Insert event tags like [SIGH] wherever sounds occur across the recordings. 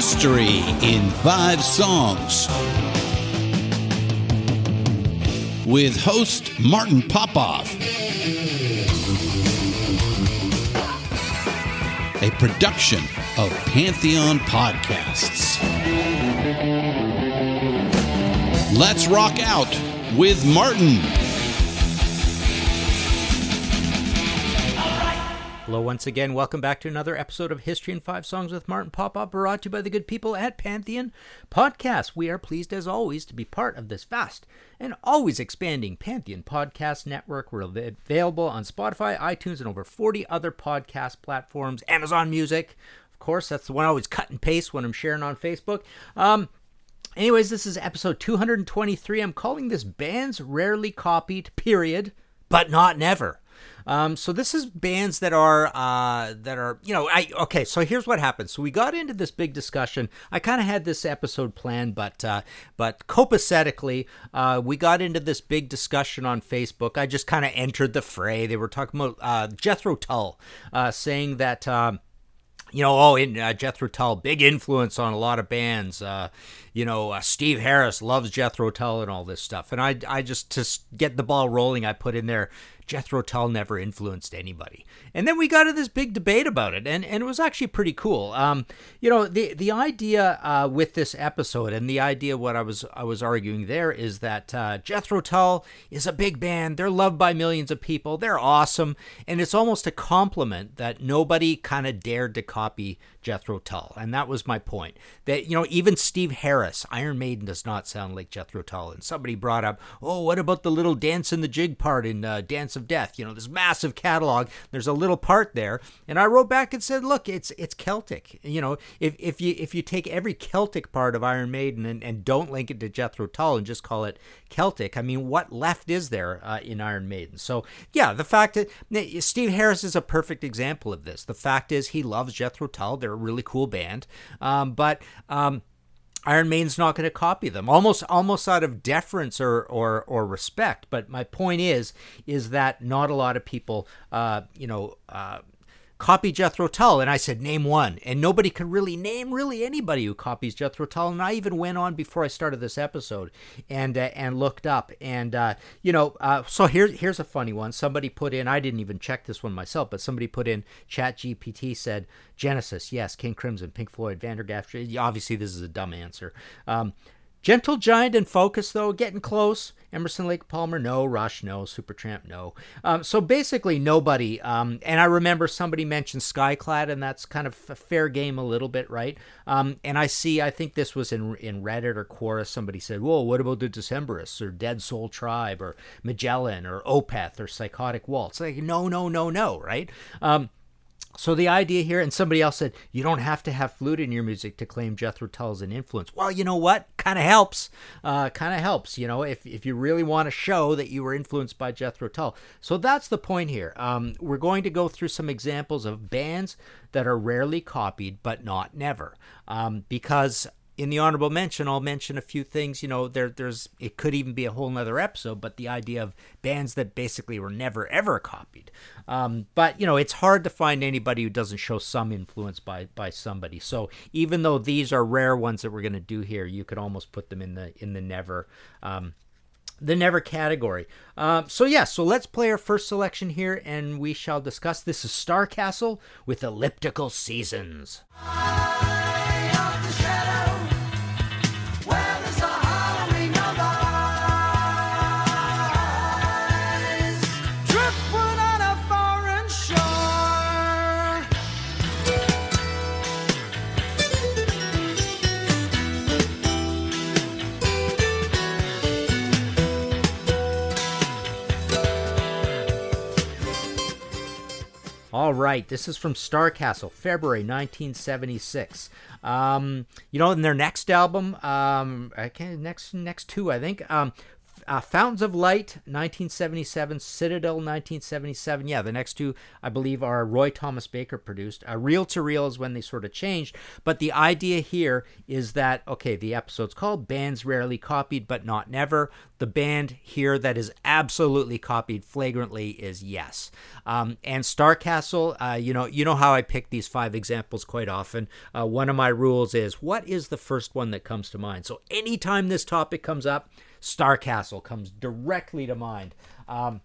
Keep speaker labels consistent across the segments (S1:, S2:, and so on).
S1: History in Five Songs. With host Martin Popoff. A production of Pantheon Podcasts. Let's rock out with Martin.
S2: Hello, once again. Welcome back to another episode of History in Five Songs with Martin Popoff, brought to you by the good people at Pantheon Podcast. We are pleased, as always, to be part of this vast and always expanding Pantheon Podcast Network. We're available on Spotify, iTunes, and over 40 other podcast platforms, Amazon Music. Of course, that's the one I always cut and paste when I'm sharing on Facebook. Um, anyways, this is episode 223. I'm calling this Bands Rarely Copied, period, but not never. Um, so this is bands that are uh, that are you know I okay. So here's what happened. So we got into this big discussion. I kind of had this episode planned, but uh, but copacetically, uh, we got into this big discussion on Facebook. I just kind of entered the fray. They were talking about uh, Jethro Tull, uh, saying that. Um, you know, oh, in uh, Jethro Tull, big influence on a lot of bands. Uh, you know, uh, Steve Harris loves Jethro Tull and all this stuff. And I, I just to get the ball rolling, I put in there Jethro Tull never influenced anybody. And then we got into this big debate about it, and, and it was actually pretty cool. Um, you know, the the idea uh, with this episode, and the idea what I was I was arguing there is that uh, Jethro Tull is a big band. They're loved by millions of people. They're awesome, and it's almost a compliment that nobody kind of dared to copy Jethro Tull. And that was my point. That, you know, even Steve Harris, Iron Maiden does not sound like Jethro Tull. And somebody brought up, oh, what about the little dance in the jig part in uh, Dance of Death? You know, this massive catalog. There's a little part there. And I wrote back and said, look, it's it's Celtic. You know, if, if you if you take every Celtic part of Iron Maiden and, and don't link it to Jethro Tull and just call it Celtic, I mean, what left is there uh, in Iron Maiden? So, yeah, the fact that Steve Harris is a perfect example of this. The fact is he loves Jethro Tull. They're a really cool band. Um, but um, Iron Maiden's not going to copy them, almost almost out of deference or, or or respect. But my point is, is that not a lot of people, uh, you know, uh, copy Jethro Tull. And I said, name one. And nobody could really name really anybody who copies Jethro Tull. And I even went on before I started this episode and uh, and looked up. And, uh, you know, uh, so here, here's a funny one. Somebody put in, I didn't even check this one myself, but somebody put in Chat GPT said, Genesis, yes, King Crimson, Pink Floyd, Van der Graaf. Obviously, this is a dumb answer. Um, Gentle Giant and Focus, though, getting close. Emerson Lake Palmer, no. Rush, no. Supertramp, no. Um, so basically, nobody. Um, and I remember somebody mentioned Skyclad, and that's kind of a fair game a little bit, right? Um, and I see, I think this was in in Reddit or Quora. Somebody said, "Whoa, what about the Decemberists or Dead Soul Tribe or Magellan or Opeth or Psychotic Waltz?" Like, no, no, no, no, right? Um, so the idea here, and somebody else said, you don't have to have flute in your music to claim Jethro Tull as an influence. Well, you know what? Kind of helps. Uh, kind of helps, you know, if, if you really want to show that you were influenced by Jethro Tull. So that's the point here. Um, we're going to go through some examples of bands that are rarely copied, but not never. Um, because in the honorable mention, I'll mention a few things. You know, there, there's it could even be a whole nother episode, but the idea of bands that basically were never ever copied. Um, but you know, it's hard to find anybody who doesn't show some influence by by somebody. So even though these are rare ones that we're going to do here, you could almost put them in the in the never. Um, the never category. Um, so yeah, so let's play our first selection here, and we shall discuss. This is Starcastle with Elliptical Seasons. All right, this is from Starcastle, February 1976. Um, you know, in their next album, um, I can next next two, I think. Um, uh, Fountains of Light, 1977, Citadel, 1977. Yeah, the next two, I believe, are Roy Thomas Baker produced. Uh, reel to Reel is when they sort of changed. But the idea here is that, okay, the episode's called Bands Rarely Copied But Not Never. The band here that is absolutely copied flagrantly is Yes. Um, and Starcastle, uh, you know, you know how I pick these five examples quite often. Uh, one of my rules is what is the first one that comes to mind? So anytime this topic comes up, Starcastle comes directly to mind. Um,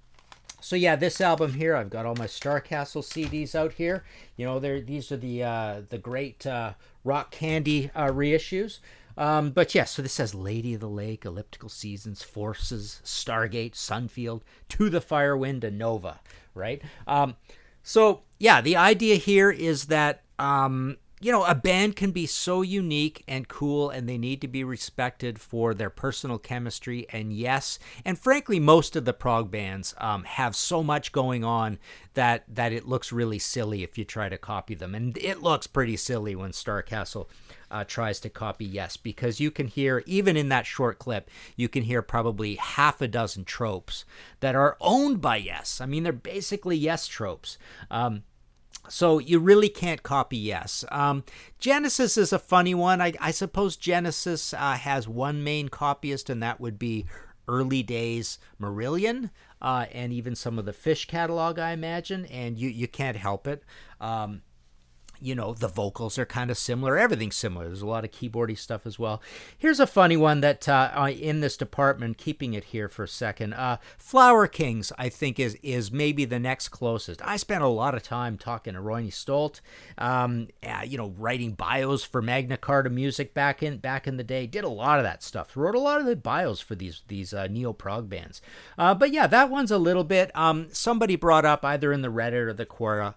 S2: so yeah, this album here, I've got all my Starcastle CDs out here. You know, these are the uh, the great uh, rock candy uh, reissues. Um, but yeah, so this says Lady of the Lake, Elliptical Seasons, Forces, Stargate, Sunfield, To the Firewind, and Nova, right? Um, so yeah, the idea here is that um, you know, a band can be so unique and cool, and they need to be respected for their personal chemistry. And yes, and frankly, most of the prog bands um, have so much going on that that it looks really silly if you try to copy them, and it looks pretty silly when Starcastle uh, tries to copy Yes, because you can hear even in that short clip, you can hear probably half a dozen tropes that are owned by Yes. I mean, they're basically Yes tropes. Um, so you really can't copy yes. Um, Genesis is a funny one. I, I suppose Genesis uh, has one main copyist, and that would be early days Marillion, uh, and even some of the fish catalog, I imagine. And you you can't help it. Um, you know, the vocals are kind of similar. Everything's similar. There's a lot of keyboardy stuff as well. Here's a funny one that uh, in this department, keeping it here for a second. Uh, Flower Kings, I think, is is maybe the next closest. I spent a lot of time talking to Roine Stolt, um, uh, you know, writing bios for Magna Carta Music back in back in the day. Did a lot of that stuff. Wrote a lot of the bios for these these uh, neo prog bands. Uh, but yeah, that one's a little bit. Um, somebody brought up either in the Reddit or the Quora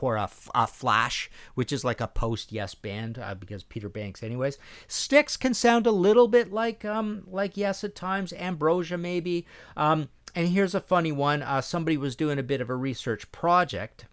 S2: Quora uh, Flash, which is like a post Yes band uh, because Peter Banks, anyways. Styx can sound a little bit like um like Yes at times. Ambrosia maybe. Um, and here's a funny one. Uh, somebody was doing a bit of a research project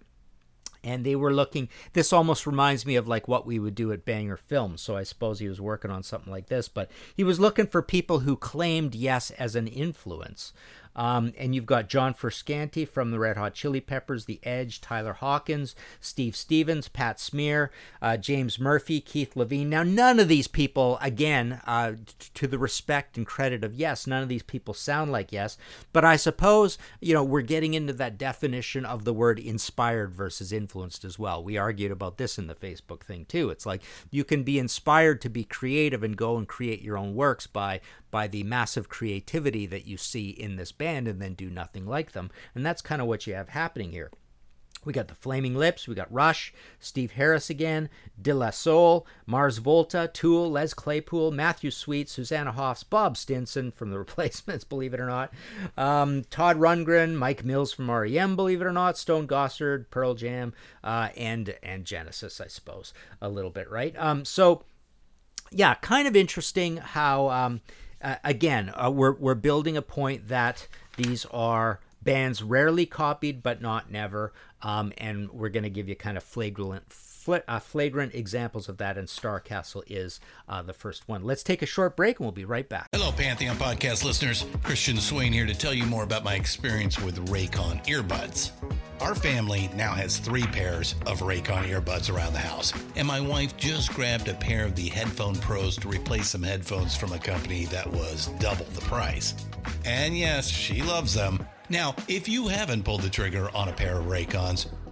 S2: and they were looking this almost reminds me of like what we would do at banger films so i suppose he was working on something like this but he was looking for people who claimed yes as an influence um, and you've got John Frusciante from the Red Hot Chili Peppers, The Edge, Taylor Hawkins, Steve Stevens, Pat Smear, uh, James Murphy, Keith Levene. Now, none of these people, again, uh, t- to the respect and credit of Yes, none of these people sound like Yes. But I suppose, you know, we're getting into that definition of the word inspired versus influenced as well. We argued about this in the Facebook thing too. It's like you can be inspired to be creative and go and create your own works by by the massive creativity that you see in this band and then do nothing like them. And that's kind of what you have happening here. We got the Flaming Lips, we got Rush, Steve Harris again, De La Soul, Mars Volta, Tool, Les Claypool, Matthew Sweet, Susanna Hoffs, Bob Stinson from The [LAUGHS] Replacements, believe it or not, um, Todd Rundgren, Mike Mills from REM, believe it or not, Stone Gossard, Pearl Jam, uh, and and Genesis, I suppose, a little bit, right? Um, so, yeah, kind of interesting how. Um, uh, again, uh, we're we're building a point that these are bands rarely copied, but not never. Um, and we're going to give you kind of flagrant uh, flagrant examples of that, and Star Castle is uh, the first one. Let's take a short break, and we'll be right back.
S1: Hello, Pantheon podcast listeners. Christian Swain here to tell you more about my experience with Raycon earbuds. Our family now has three pairs of Raycon earbuds around the house, and my wife just grabbed a pair of the Headphone Pros to replace some headphones from a company that was double the price. And yes, she loves them. Now, if you haven't pulled the trigger on a pair of Raycons,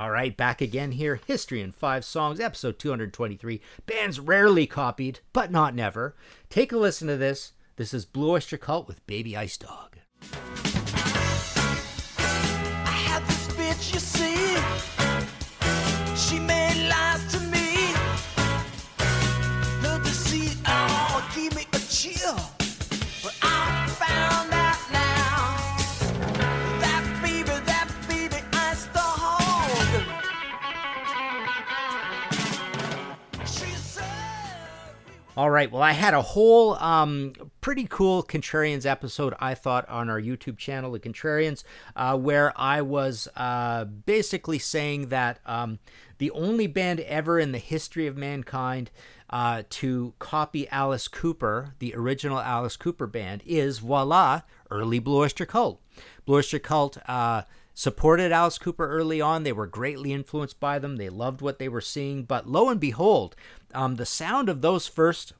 S2: All right, back again here. History in Five Songs, episode 223. Bands rarely copied, but not never. Take a listen to this. This is Blue Oyster Cult with Baby Ice Dog. All right. Well, I had a whole um, pretty cool Contrarians episode, I thought, on our YouTube channel, The Contrarians, uh, where I was uh, basically saying that um, the only band ever in the history of mankind uh, to copy Alice Cooper, the original Alice Cooper band, is voila, early Blue Oyster Cult. Blue Oyster Cult. Supported Alice Cooper early on. They were greatly influenced by them. They loved what they were seeing. But lo and behold, um, the sound of those first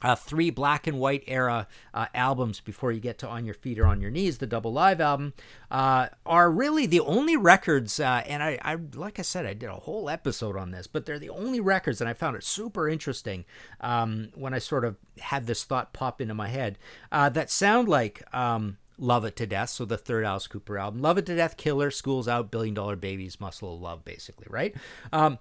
S2: uh, three black and white era uh, albums before you get to On Your Feet or On Your Knees, the double live album, uh, are really the only records. Uh, and I, I, like I said, I did a whole episode on this, but they're the only records, and I found it super interesting um, when I sort of had this thought pop into my head uh, that sound like. Um, Love It to Death, so the third Alice Cooper album. Love It to Death, Killer, School's Out, Billion Dollar Babies, Muscle of Love, basically, right? Um,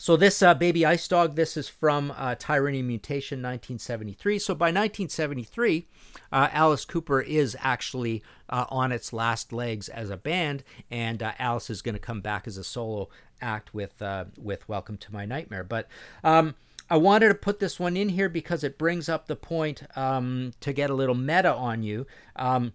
S2: so this uh, Baby Ice Dog, this is from uh, Tyranny Mutation 1973. So by 1973, uh, Alice Cooper is actually uh, on its last legs as a band, and uh, Alice is going to come back as a solo act with uh, with Welcome to My Nightmare. But um, I wanted to put this one in here because it brings up the point um, to get a little meta on you. Um,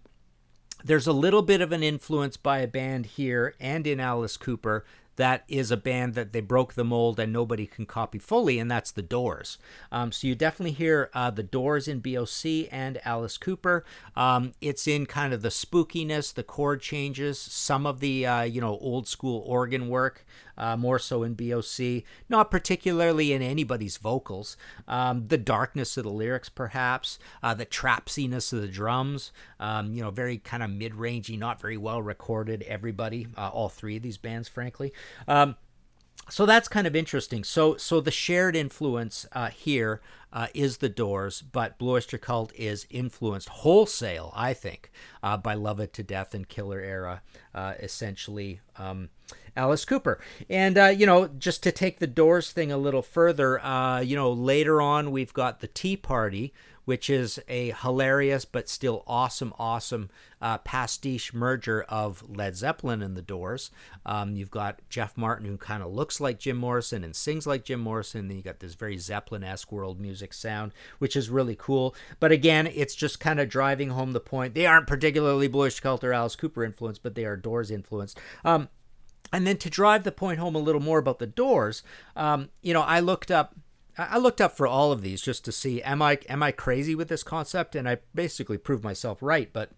S2: there's a little bit of an influence by a band here and in Alice Cooper that is a band that they broke the mold and nobody can copy fully, and that's the Doors. Um, so you definitely hear uh, the Doors in BOC and Alice Cooper. Um, it's in kind of the spookiness, the chord changes, some of the uh, you know old school organ work. Uh, more so in BOC, not particularly in anybody's vocals. Um, the darkness of the lyrics, perhaps, uh, the trapsiness of the drums, um, you know, very kind of mid rangey, not very well recorded, everybody, uh, all three of these bands, frankly. Um, so that's kind of interesting. So so the shared influence uh, here uh, is the Doors, but Blue Oyster Cult is influenced wholesale, I think, uh, by Love It to Death and Killer Era, uh, essentially. Um, Alice Cooper. And, uh, you know, just to take the Doors thing a little further, uh, you know, later on we've got the Tea Party, which is a hilarious but still awesome, awesome uh, pastiche merger of Led Zeppelin and the Doors. Um, you've got Jeff Martin, who kind of looks like Jim Morrison and sings like Jim Morrison. Then you got this very Zeppelin esque world music sound, which is really cool. But again, it's just kind of driving home the point. They aren't particularly Oyster Cult or Alice Cooper influenced, but they are Doors influenced. Um, and then to drive the point home a little more about the Doors, um, you know, I looked up I looked up for all of these just to see am I am I crazy with this concept, and I basically proved myself right. But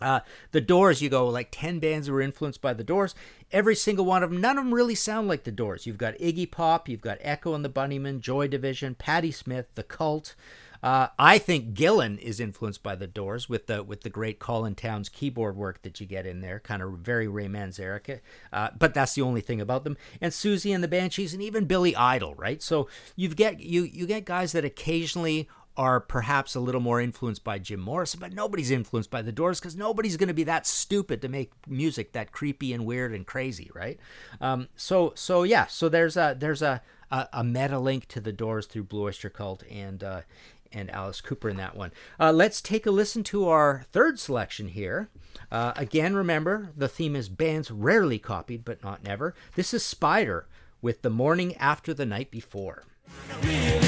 S2: uh, the Doors, you go like ten bands were influenced by the Doors. Every single one of them, none of them really sound like the Doors. You've got Iggy Pop, you've got Echo and the Bunnymen, Joy Division, Patti Smith, The Cult. Uh, I think Gillan is influenced by the Doors with the with the great Colin Towns keyboard work that you get in there, kind of very Ray Manzarek. Uh, but that's the only thing about them. And Siouxsie and the Banshees, and even Billy Idol, right? So you get you you get guys that occasionally are perhaps a little more influenced by Jim Morrison, but nobody's influenced by the Doors because nobody's going to be that stupid to make music that creepy and weird and crazy, right? Um, so so yeah, so there's a there's a a, a meta link to the Doors through Blue Oyster Cult and uh, and Alice Cooper in that one. Uh, let's take a listen to our third selection here. Uh, again, remember the theme is bands rarely copied, but not never. This is Spider with The Morning After the Night Before.
S3: Really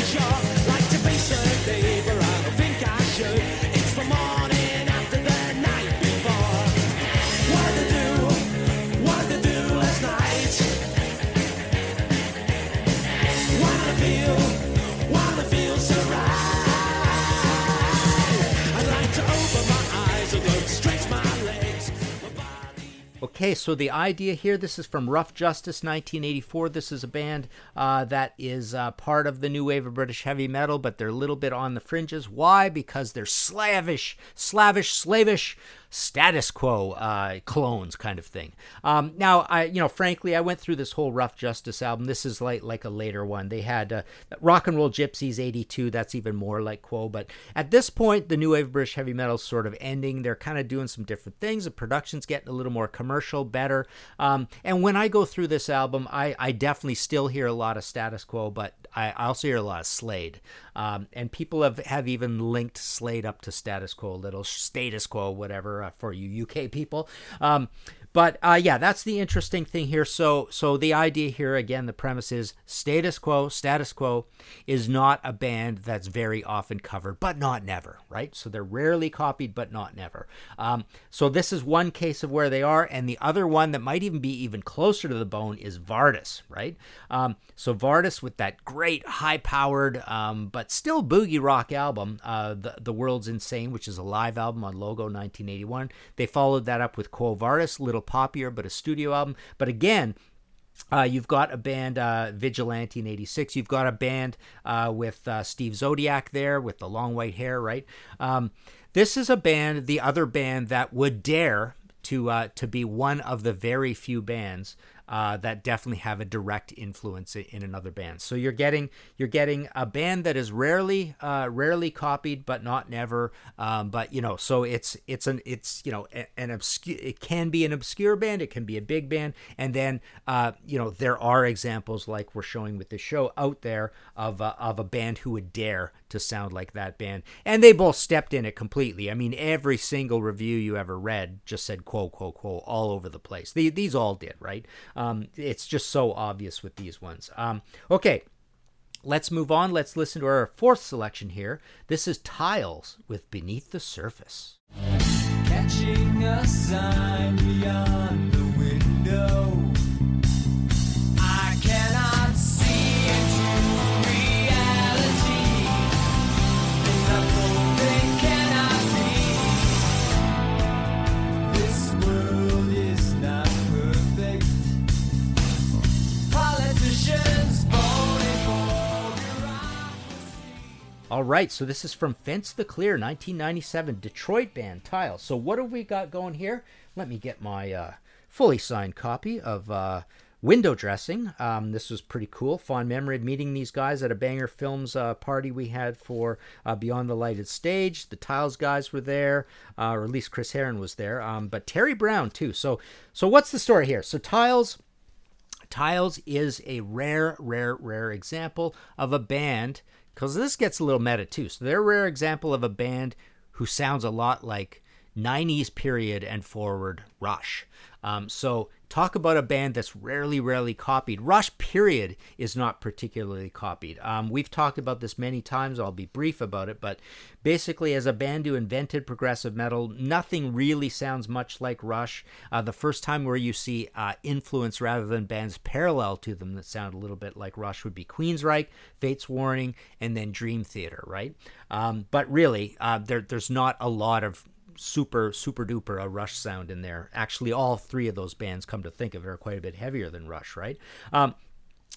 S2: Okay, so the idea here, this is from Rough Justice 1984. This is a band uh, that is uh, part of the new wave of British heavy metal, but they're a little bit on the fringes. Why? Because they're slavish, slavish, slavish, status quo uh, clones kind of thing. Um, now, I, you know, frankly, I went through this whole Rough Justice album. This is like like a later one. They had uh, Rock and Roll Gypsies 82. That's even more like Quo. But at this point, the new wave British heavy metal sort of ending. They're kind of doing some different things. The production's getting a little more commercial, better. Um, and when I go through this album, I, I definitely still hear a lot of status quo, but I also hear a lot of Slade. Um, and people have, have even linked Slade up to status quo, little status quo, whatever, uh, for you UK people. Um, but uh, yeah, that's the interesting thing here. So, so the idea here again, the premise is status quo. Status quo is not a band that's very often covered, but not never, right? So they're rarely copied, but not never. Um, so this is one case of where they are, and the other one that might even be even closer to the bone is Vardis, right? Um, so Vardis with that great high-powered um, but still boogie rock album, uh, the the World's Insane, which is a live album on Logo 1981. They followed that up with Quo Vardis, little poppier, but a studio album. But again, uh, you've got a band, uh, Vigilante in '86. You've got a band uh, with uh, Steve Zodiac there with the long white hair, right? Um, this is a band, the other band that would dare to uh, to be one of the very few bands uh, that definitely have a direct influence in another band. So you're getting you're getting a band that is rarely uh, rarely copied, but not never. Um, but you know, so it's it's an it's you know an obscure. It can be an obscure band, it can be a big band, and then uh, you know there are examples like we're showing with the show out there of uh, of a band who would dare to sound like that band, and they both stepped in it completely. I mean, every single review you ever read just said quote quote quote all over the place. The, these all did right. Um, it's just so obvious with these ones. Um, okay, let's move on. Let's listen to our fourth selection here. This is Tiles with Beneath the Surface.
S3: Catching a sign beyond the window.
S2: All right, so this is from Fence the Clear, 1997, Detroit band Tiles. So what have we got going here? Let me get my uh, fully signed copy of uh, Window Dressing. Um, this was pretty cool. Fond memory of meeting these guys at a Banger Films uh, party we had for uh, Beyond the Lighted Stage. The Tiles guys were there, uh, or at least Chris Herin was there, um, but Terry Brown too. So, so what's the story here? So Tiles. Tiles is a rare, rare, rare example of a band, because this gets a little meta too. So they're a rare example of a band who sounds a lot like 90s period and forward Rush. Um, so talk about a band that's rarely, rarely copied. Rush, period, is not particularly copied. Um, we've talked about this many times. I'll be brief about it, but basically, as a band who invented progressive metal, nothing really sounds much like Rush. Uh, the first time where you see uh, influence rather than bands parallel to them that sound a little bit like Rush would be Queensryche, Fates Warning, and then Dream Theater, right? Um, but really, uh, there, there's not a lot of super super duper a rush sound in there. Actually all three of those bands come to think of it are quite a bit heavier than rush right? Um,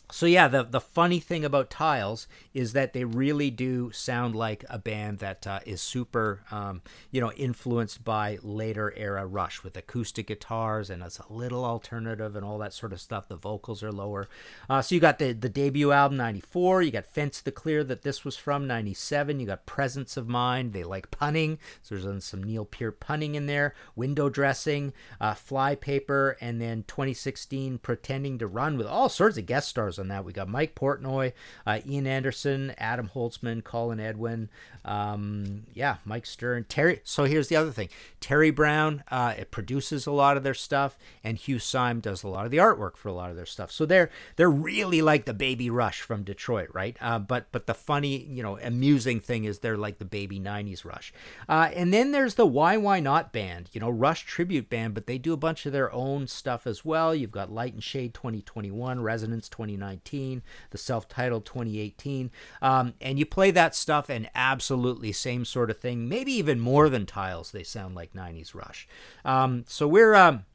S2: so yeah, the the funny thing about Tiles is that they really do sound like a band that uh, is super, um, you know, influenced by later era Rush with acoustic guitars and it's a little alternative and all that sort of stuff. The vocals are lower. Uh, so you got the the debut album '94. You got Fence the Clear that this was from '97. You got Presence of Mind. They like punning, so there's some Neil Peart punning in there. Window dressing, uh, Flypaper, and then 2016 Pretending to Run with all sorts of guest stars on that. We got Mike Portnoy, uh, Ian Anderson, Adam Holzman, Colin Edwin, um, yeah, Mike Stern, Terry. So here's the other thing: Terry Brown uh, it produces a lot of their stuff, and Hugh Syme does a lot of the artwork for a lot of their stuff. So they're they're really like the Baby Rush from Detroit, right? Uh, but but the funny, you know, amusing thing is they're like the Baby '90s Rush. Uh, and then there's the Why Why Not band, you know, Rush tribute band, but they do a bunch of their own stuff as well. You've got Light and Shade 2021, Resonance 2019, the self-titled 2018, um, and you play that stuff and absolutely same sort of thing, maybe even more than Tiles. They sound like 90s Rush. Um, so we're um,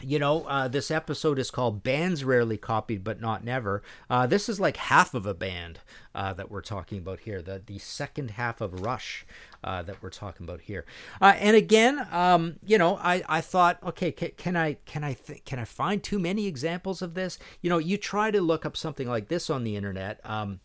S2: you know, uh, this episode is called Bands Rarely Copied But Not Never. Uh, this is like half of a band uh, that we're talking about here, the, the second half of Rush uh, that we're talking about here. Uh, and again, um, you know, I, I thought, okay, can, can I can I th- can I find too many examples of this? You know, you try to look up something like this on the internet. Um,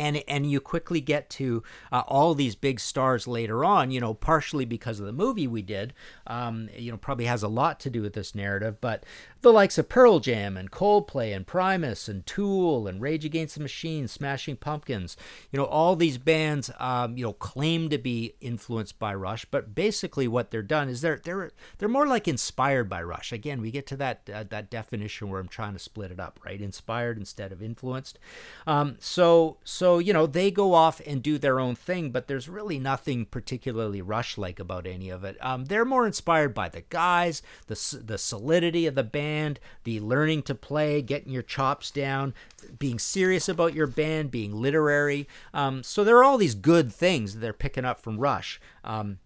S2: and and you quickly get to uh, all these big stars later on you know partially because of the movie we did um, you know probably has a lot to do with this narrative but the likes of Pearl Jam and Coldplay and Primus and Tool and Rage Against the Machine, Smashing Pumpkins, you know, all these bands, um, you know, claim to be influenced by Rush, but basically what they're done is they're they're they're more like inspired by Rush. Again, we get to that uh, that definition where I'm trying to split it up, right? Inspired instead of influenced. Um, so so you know they go off and do their own thing, but there's really nothing particularly Rush like about any of it. Um, they're more inspired by the guys, the the solidity of the band the learning to play, getting your chops down, being serious about your band, being literary. Um, so there are all these good things that they're picking up from Rush. Um,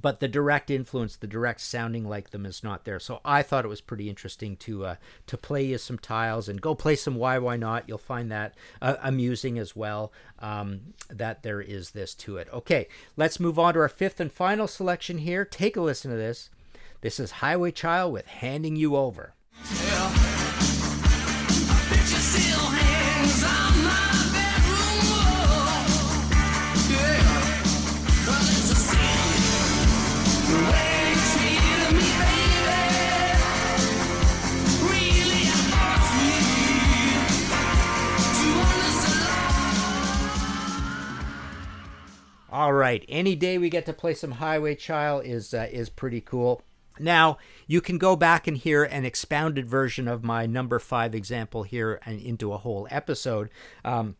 S2: but the direct influence, the direct sounding like them is not there. So I thought it was pretty interesting to uh, to play you some tiles and go play some Why Why Not. You'll find that uh, amusing as well. Um, that there is this to it. Okay, let's move on to our fifth and final selection here. Take a listen to this. This is Highway Chile with Handing You Over. All right, any day we get to play some Highway Chile is uh, is pretty cool. Now, you can go back and hear an expounded version of my number five example here and into a whole episode. Um,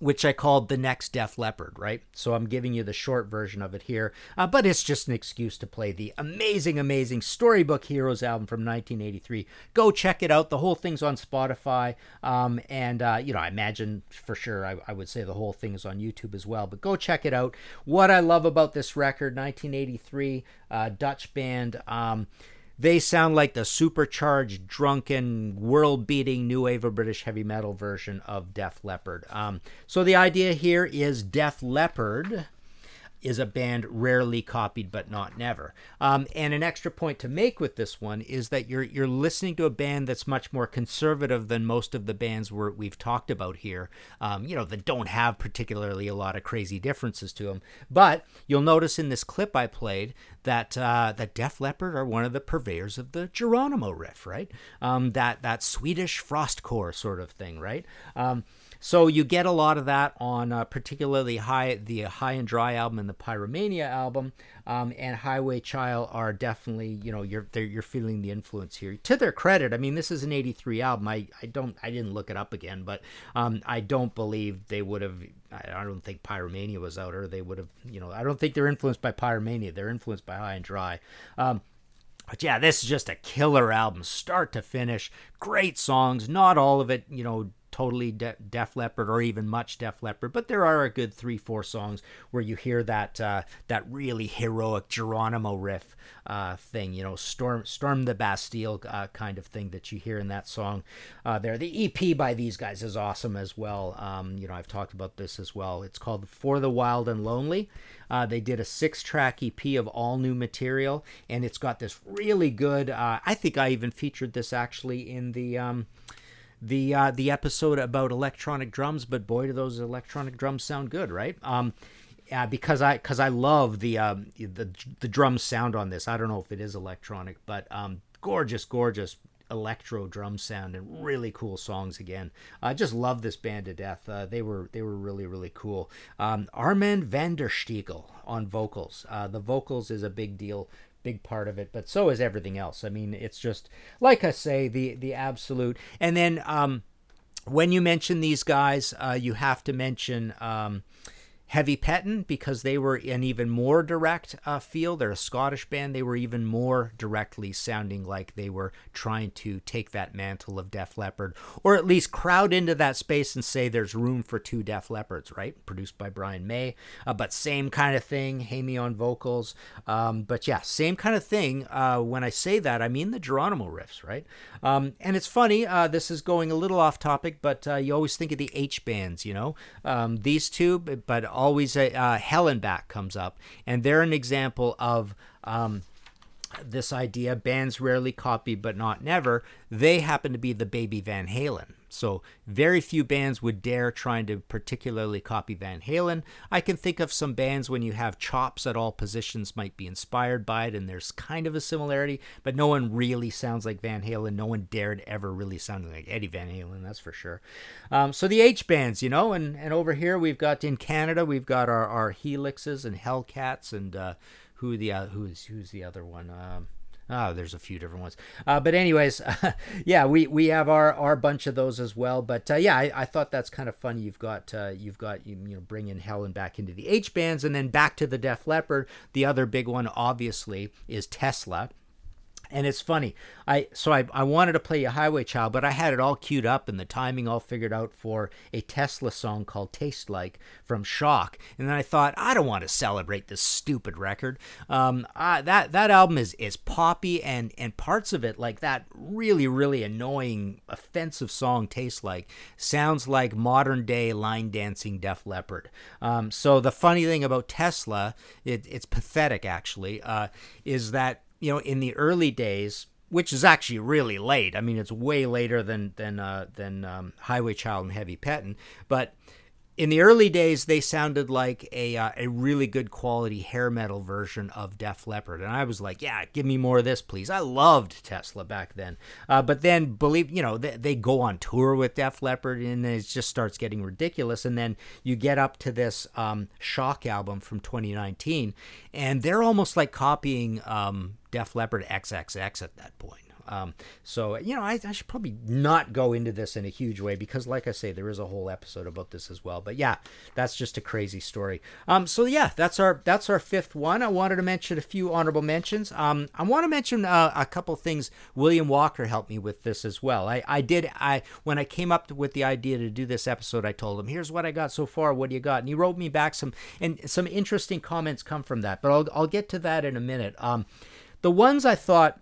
S2: which I called the next Def Leppard, right? So I'm giving you the short version of it here, uh, but it's just an excuse to play the amazing, amazing Storybook Heroes album from 1983. Go check it out. The whole thing's on Spotify, um, and uh, you know I imagine for sure I, I, would say the whole thing is on YouTube as well. But go check it out. What I love about this record, 1983 uh, Dutch band. Um, they sound like the supercharged, drunken, world beating new wave of British heavy metal version of Def Leppard. Um, so the idea here is Def Leppard is a band rarely copied but not never. Um, and an extra point to make with this one is that you're you're listening to a band that's much more conservative than most of the bands we we've talked about here. Um, you know that don't have particularly a lot of crazy differences to them. But you'll notice in this clip I played that uh, that Def Leppard are one of the purveyors of the Geronimo riff, right? Um, that that Swedish frostcore sort of thing, right? So you get a lot of that on uh, particularly high the High and Dry album and the Pyromania album, um, and Highway Chile are definitely you know you're you're feeling the influence here. To their credit, I mean this is an '83 album. I, I don't I didn't look it up again, but um, I don't believe they would have. I don't think Pyromania was out, or they would have. You know, I don't think they're influenced by Pyromania. They're influenced by High and Dry. Um, but yeah, this is just a killer album, start to finish. Great songs, not all of it, you know, totally De- Def Leppard or even much Def Leppard, but there are a good three, four songs where you hear that uh, that really heroic Geronimo riff uh, thing, you know, storm storm the Bastille uh, kind of thing that you hear in that song. Uh, there, the EP by these guys is awesome as well. Um, you know, I've talked about this as well. It's called For the Wild and Lonely. Uh, they did a six-track EP of all new material, and it's got this really good. Uh, I think I even featured this actually in the. Um, the uh, the episode about electronic drums, but boy, do those electronic drums sound good, right? Um, uh, because I because I love the um, the the drum sound on this. I don't know if it is electronic, but um, gorgeous, gorgeous electro drum sound and really cool songs again. I just love this band to death. Uh, they were they were really really cool. Um, Armand van der Stiegel on vocals. Uh, the vocals is a big deal big part of it, but so is everything else. I mean, it's just like I say, the the absolute. And then um, when you mention these guys, uh, you have to mention um, Heavy Pettin, because they were an even more direct uh, feel. They're a Scottish band. They were even more directly sounding like they were trying to take that mantle of Def Leppard, or at least crowd into that space and say there's room for two Def Leppards, right? Produced by Brian May. Uh, but same kind of thing, Hamie on vocals. Um, but yeah, same kind of thing. Uh, when I say that, I mean the Geronimo riffs, right? Um, and it's funny, uh, this is going a little off topic, but uh, you always think of the H bands, you know? Um, these two, but always a uh, Hellanbach comes up, and they're an example of um, this idea bands rarely copy but not never. They happen to be the baby Van Halen. So very few bands would dare trying to particularly copy Van Halen. I can think of some bands when you have chops at all positions might be inspired by it and there's kind of a similarity, but no one really sounds like Van Halen. No one dared ever really sound like Eddie Van Halen, that's for sure. Um, so the H bands, you know, and, and over here we've got in Canada, we've got our, our Helixes and Hellcats and uh, who the uh, who's who's the other one? Um, Oh, there's a few different ones. Uh, but anyways, [LAUGHS] yeah, we, we have our, our bunch of those as well. But uh, yeah, I, I thought that's kind of funny. You've got uh, you've got you, you know bringing Hellanbach into the H bands, and then back to the Def Leppard. The other big one, obviously, is Tesla. And it's funny. I so I, I wanted to play a Highway Chile, but I had it all queued up and the timing all figured out for a Tesla song called "Taste Like" from Shock. And then I thought I don't want to celebrate this stupid record. Um, I, that that album is is poppy and and parts of it like that really really annoying offensive song "Taste Like" sounds like modern day line dancing Def Leppard. Um, so the funny thing about Tesla, it, it's pathetic actually, uh, is that you know, in the early days, which is actually really late. I mean, it's way later than than uh, than um, Highway Chile and Heavy Pettin'. But in the early days, they sounded like a uh, a really good quality hair metal version of Def Leppard, and I was like, yeah, give me more of this, please. I loved Tesla back then, uh, but then believe you know they, they go on tour with Def Leppard, and it just starts getting ridiculous. And then you get up to this um, Shock album from 2019, and they're almost like copying um, Def Leppard XXX at that point. Um, so you know, I, I, should probably not go into this in a huge way because, like I say, there is a whole episode about this as well. But yeah, that's just a crazy story. Um, so yeah, that's our that's our fifth one. I wanted to mention a few honorable mentions. Um, I want to mention uh, a couple things. William Walker helped me with this as well. I I did I when I came up with the idea to do this episode, I told him, "Here's what I got so far. What do you got?" And he wrote me back some and some interesting comments come from that. But I'll I'll get to that in a minute. Um, the ones I thought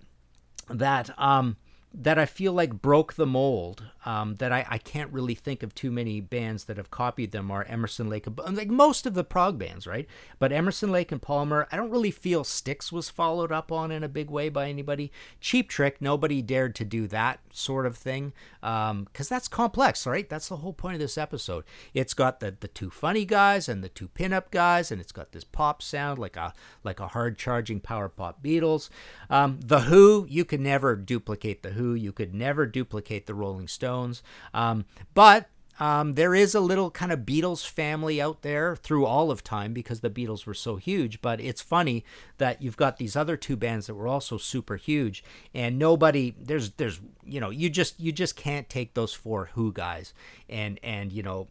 S2: that um, that I feel like broke the mold. Um, that I, I can't really think of too many bands that have copied them are Emerson Lake and like most of the prog bands, right? But Emerson Lake and Palmer, I don't really feel Styx was followed up on in a big way by anybody. Cheap Trick, nobody dared to do that sort of thing because um, that's complex, right? That's the whole point of this episode. It's got the the two funny guys and the two pinup guys, and it's got this pop sound like a like a hard charging power pop Beatles. Um, the Who, you can never duplicate the Who. You could never duplicate the Rolling Stones. Um, but um, there is a little kind of Beatles family out there through all of time because the Beatles were so huge. But it's funny that you've got these other two bands that were also super huge, and nobody there's there's you know you just you just can't take those four Who guys and and you know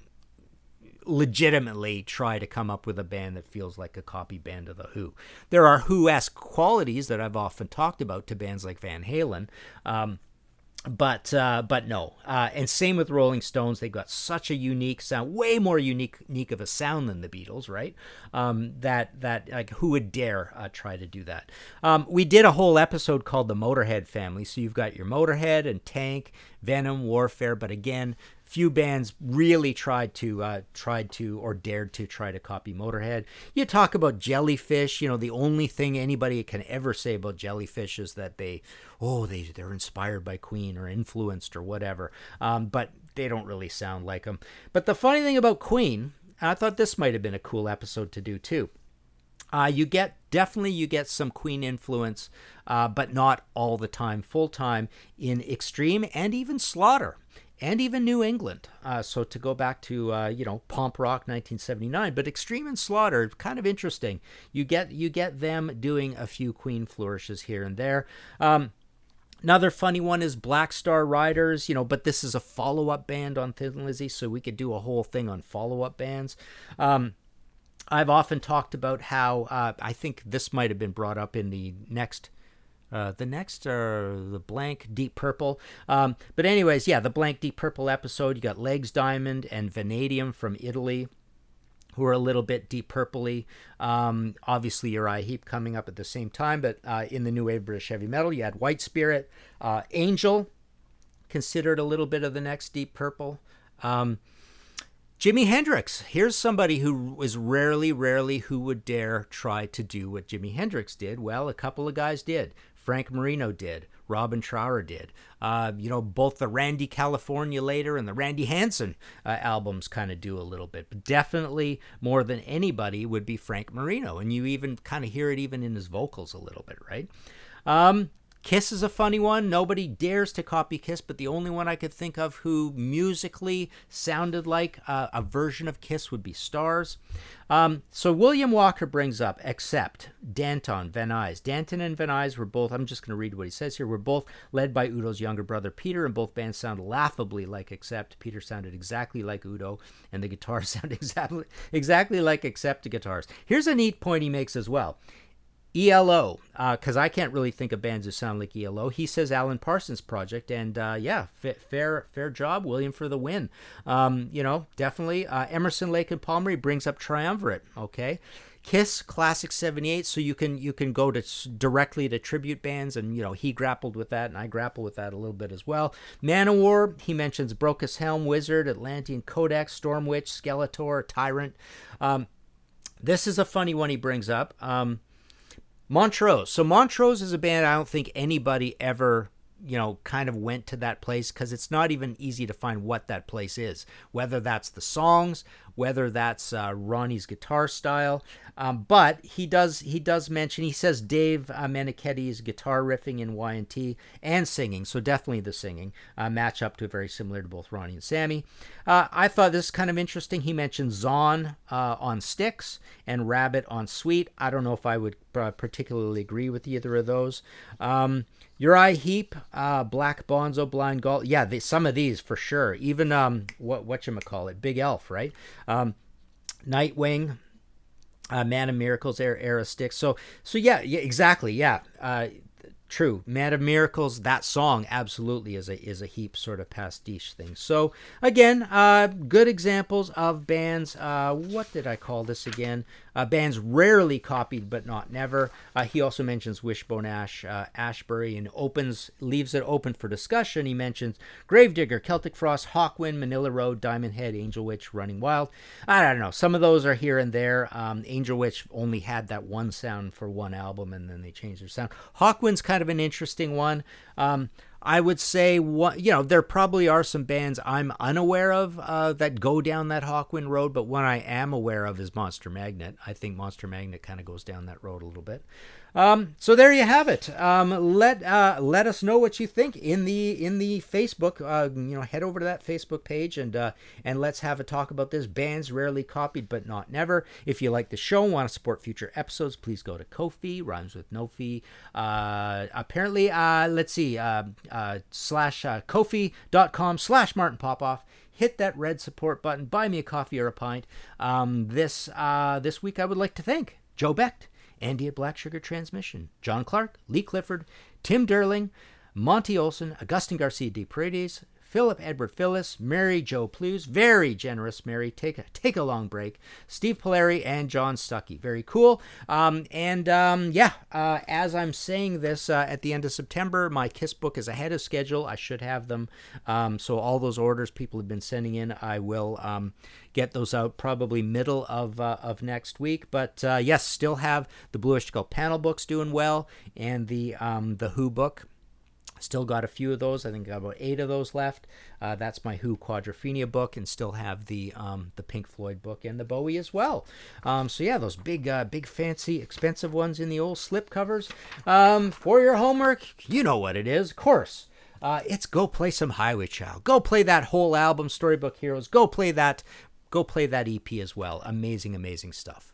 S2: legitimately try to come up with a band that feels like a copy band of the Who. There are Who-esque qualities that I've often talked about to bands like Van Halen. Um, but uh, but no, uh, and same with Rolling Stones. They've got such a unique sound, way more unique, unique of a sound than the Beatles, right? Um, that that like who would dare uh, try to do that? Um, we did a whole episode called the Motorhead family. So you've got your Motorhead and Tank, Venom, Warfare, but again, few bands really tried to uh, tried to or dared to try to copy Motorhead. You talk about Jellyfish, you know, the only thing anybody can ever say about Jellyfish is that they, oh, they they're inspired by Queen or influenced or whatever, um, but they don't really sound like them. But the funny thing about Queen, I thought this might have been a cool episode to do too. Uh, you get definitely you get some Queen influence, uh, but not all the time, full time in Extreme and even Slaughter and even New England. Uh, so to go back to uh, you know Pomp Rock 1979, but Extreme and Slaughter kind of interesting. You get you get them doing a few Queen flourishes here and there. Um, Another funny one is Black Star Riders, you know, but this is a follow up band on Thin Lizzy, so we could do a whole thing on follow up bands. Um, I've often talked about how uh, I think this might have been brought up in the next. Uh, the next are the blank deep purple um, but anyways yeah the blank deep purple episode you got legs diamond and vanadium from italy who are a little bit deep purpley. Um, obviously, Uriah Heep coming up at the same time, but uh, in the new wave British heavy metal, you had White Spirit, uh, Angel, considered a little bit of the next deep purple. Um, Jimi Hendrix. Here's somebody who was rarely, rarely who would dare try to do what Jimi Hendrix did. Well, a couple of guys did. Frank Marino did. Robin Trower did. Uh, you know, both the Randy California later and the Randy Hansen uh, albums kind of do a little bit, but definitely more than anybody would be Frank Marino, and you even kind of hear it even in his vocals a little bit, right? Um, Kiss is a funny one. Nobody dares to copy Kiss, but the only one I could think of who musically sounded like uh, a version of Kiss would be Starz. Um, so William Walker brings up, Accept Danton, Van Nuys. Danton and Van Nuys were both, I'm just going to read what he says here, were both led by Udo's younger brother Peter, and both bands sound laughably like Accept. Peter sounded exactly like Udo, and the guitars [LAUGHS] sound exactly, exactly like Accept guitars. Here's a neat point he makes as well. ELO, because uh, I can't really think of bands who sound like ELO. He says Alan Parsons Project, and uh, yeah, f- fair fair job, William, for the win. Um, you know, definitely. Uh, Emerson Lake and Palmer brings up Triumvirat. Okay, Kiss Classic '78, so you can you can go to directly to tribute bands, and you know he grappled with that, and I grapple with that a little bit as well. Manowar, he mentions Brocas Helm, Wizard, Atlantean Codex, Stormwitch, Skelator, Tyrant. Um, this is a funny one he brings up. Um, Montrose. So Montrose is a band I don't think anybody ever, you know, kind of went to that place because it's not even easy to find what that place is. Whether that's the songs, whether that's uh, Ronnie's guitar style. Um, but he does he does mention he says Dave uh, guitar riffing in Y&T and singing, so definitely the singing uh, match up to very similar to both Ronnie and Sammy. Uh, I thought this is kind of interesting. He mentioned Zon uh, on Styx and Rabbit on Sweet. I don't know if I would uh, particularly agree with either of those. Um, Uriah Heep, uh, Black Bonzo, Blind Gull. Yeah, they, some of these for sure. Even um, what what you call it, Bigelf, right? Um, Nightwing, uh, Man of Miracles, era Styx. So so yeah, yeah, exactly, yeah. Uh, True, Man of Miracles. That song absolutely is a is a Heep sort of pastiche thing. So again, uh, good examples of bands. Uh, what did I call this again? Uh, bands rarely copied but not never. Uh, he also mentions Wishbone Ash, uh, Ashbury, and opens leaves it open for discussion. He mentions Grave Digger, Celtic Frost, Hawkwind, Manilla Road, Diamond Head, Angel Witch, Running Wild. I don't know. Some of those are here and there. Um, Angel Witch only had that one sound for one album, and then they changed their sound. Hawkwind's kind of an interesting one. Um, I would say what you know there probably are some bands I'm unaware of uh, that go down that Hawkwind road, but one I am aware of is Monster Magnet. I think Monster Magnet kind of goes down that road a little bit. Um, so there you have it. Um, let uh, let us know what you think in the in the Facebook. Uh, you know, head over to that Facebook page and uh, and let's have a talk about this. Bands rarely copied, but not never. If you like the show and want to support future episodes, please go to Ko-fi. Rhymes with no fee. Uh, apparently, uh, let's see. Uh, slash uh, Ko-fi.com slash Martin Popoff hit that red support button, buy me a coffee or a pint. Um, this uh, this week, I would like to thank Joe Becht, Andy at Black Sugar Transmission, John Clark, Lee Clifford, Tim Derling, Monty Olson, Augustin Garcia de Paredes, Philip Edward Phyllis, Mary Jo Plews, very generous Mary, take a take a long break, Steve Polari, and John Stuckey. Very cool. Um, and um, yeah, uh, as I'm saying this uh, at the end of September, my Kiss book is ahead of schedule. I should have them. Um, so all those orders people have been sending in, I will um, get those out probably middle of uh, of next week. But uh, yes, still have the Bluish Skull panel books doing well, and the um, the Who book. Still got a few of those. I think got about eight of those left. Uh, that's my Who Quadrophenia book, and still have the um, the Pink Floyd book and the Bowie as well. Um, so yeah, those big, uh, big, fancy, expensive ones in the old slip covers. Um, for your homework, you know what it is, of course. Uh, it's go play some Highway Chile. Go play that whole album, Storybook Heroes. Go play that. Go play that EP as well. Amazing, amazing stuff.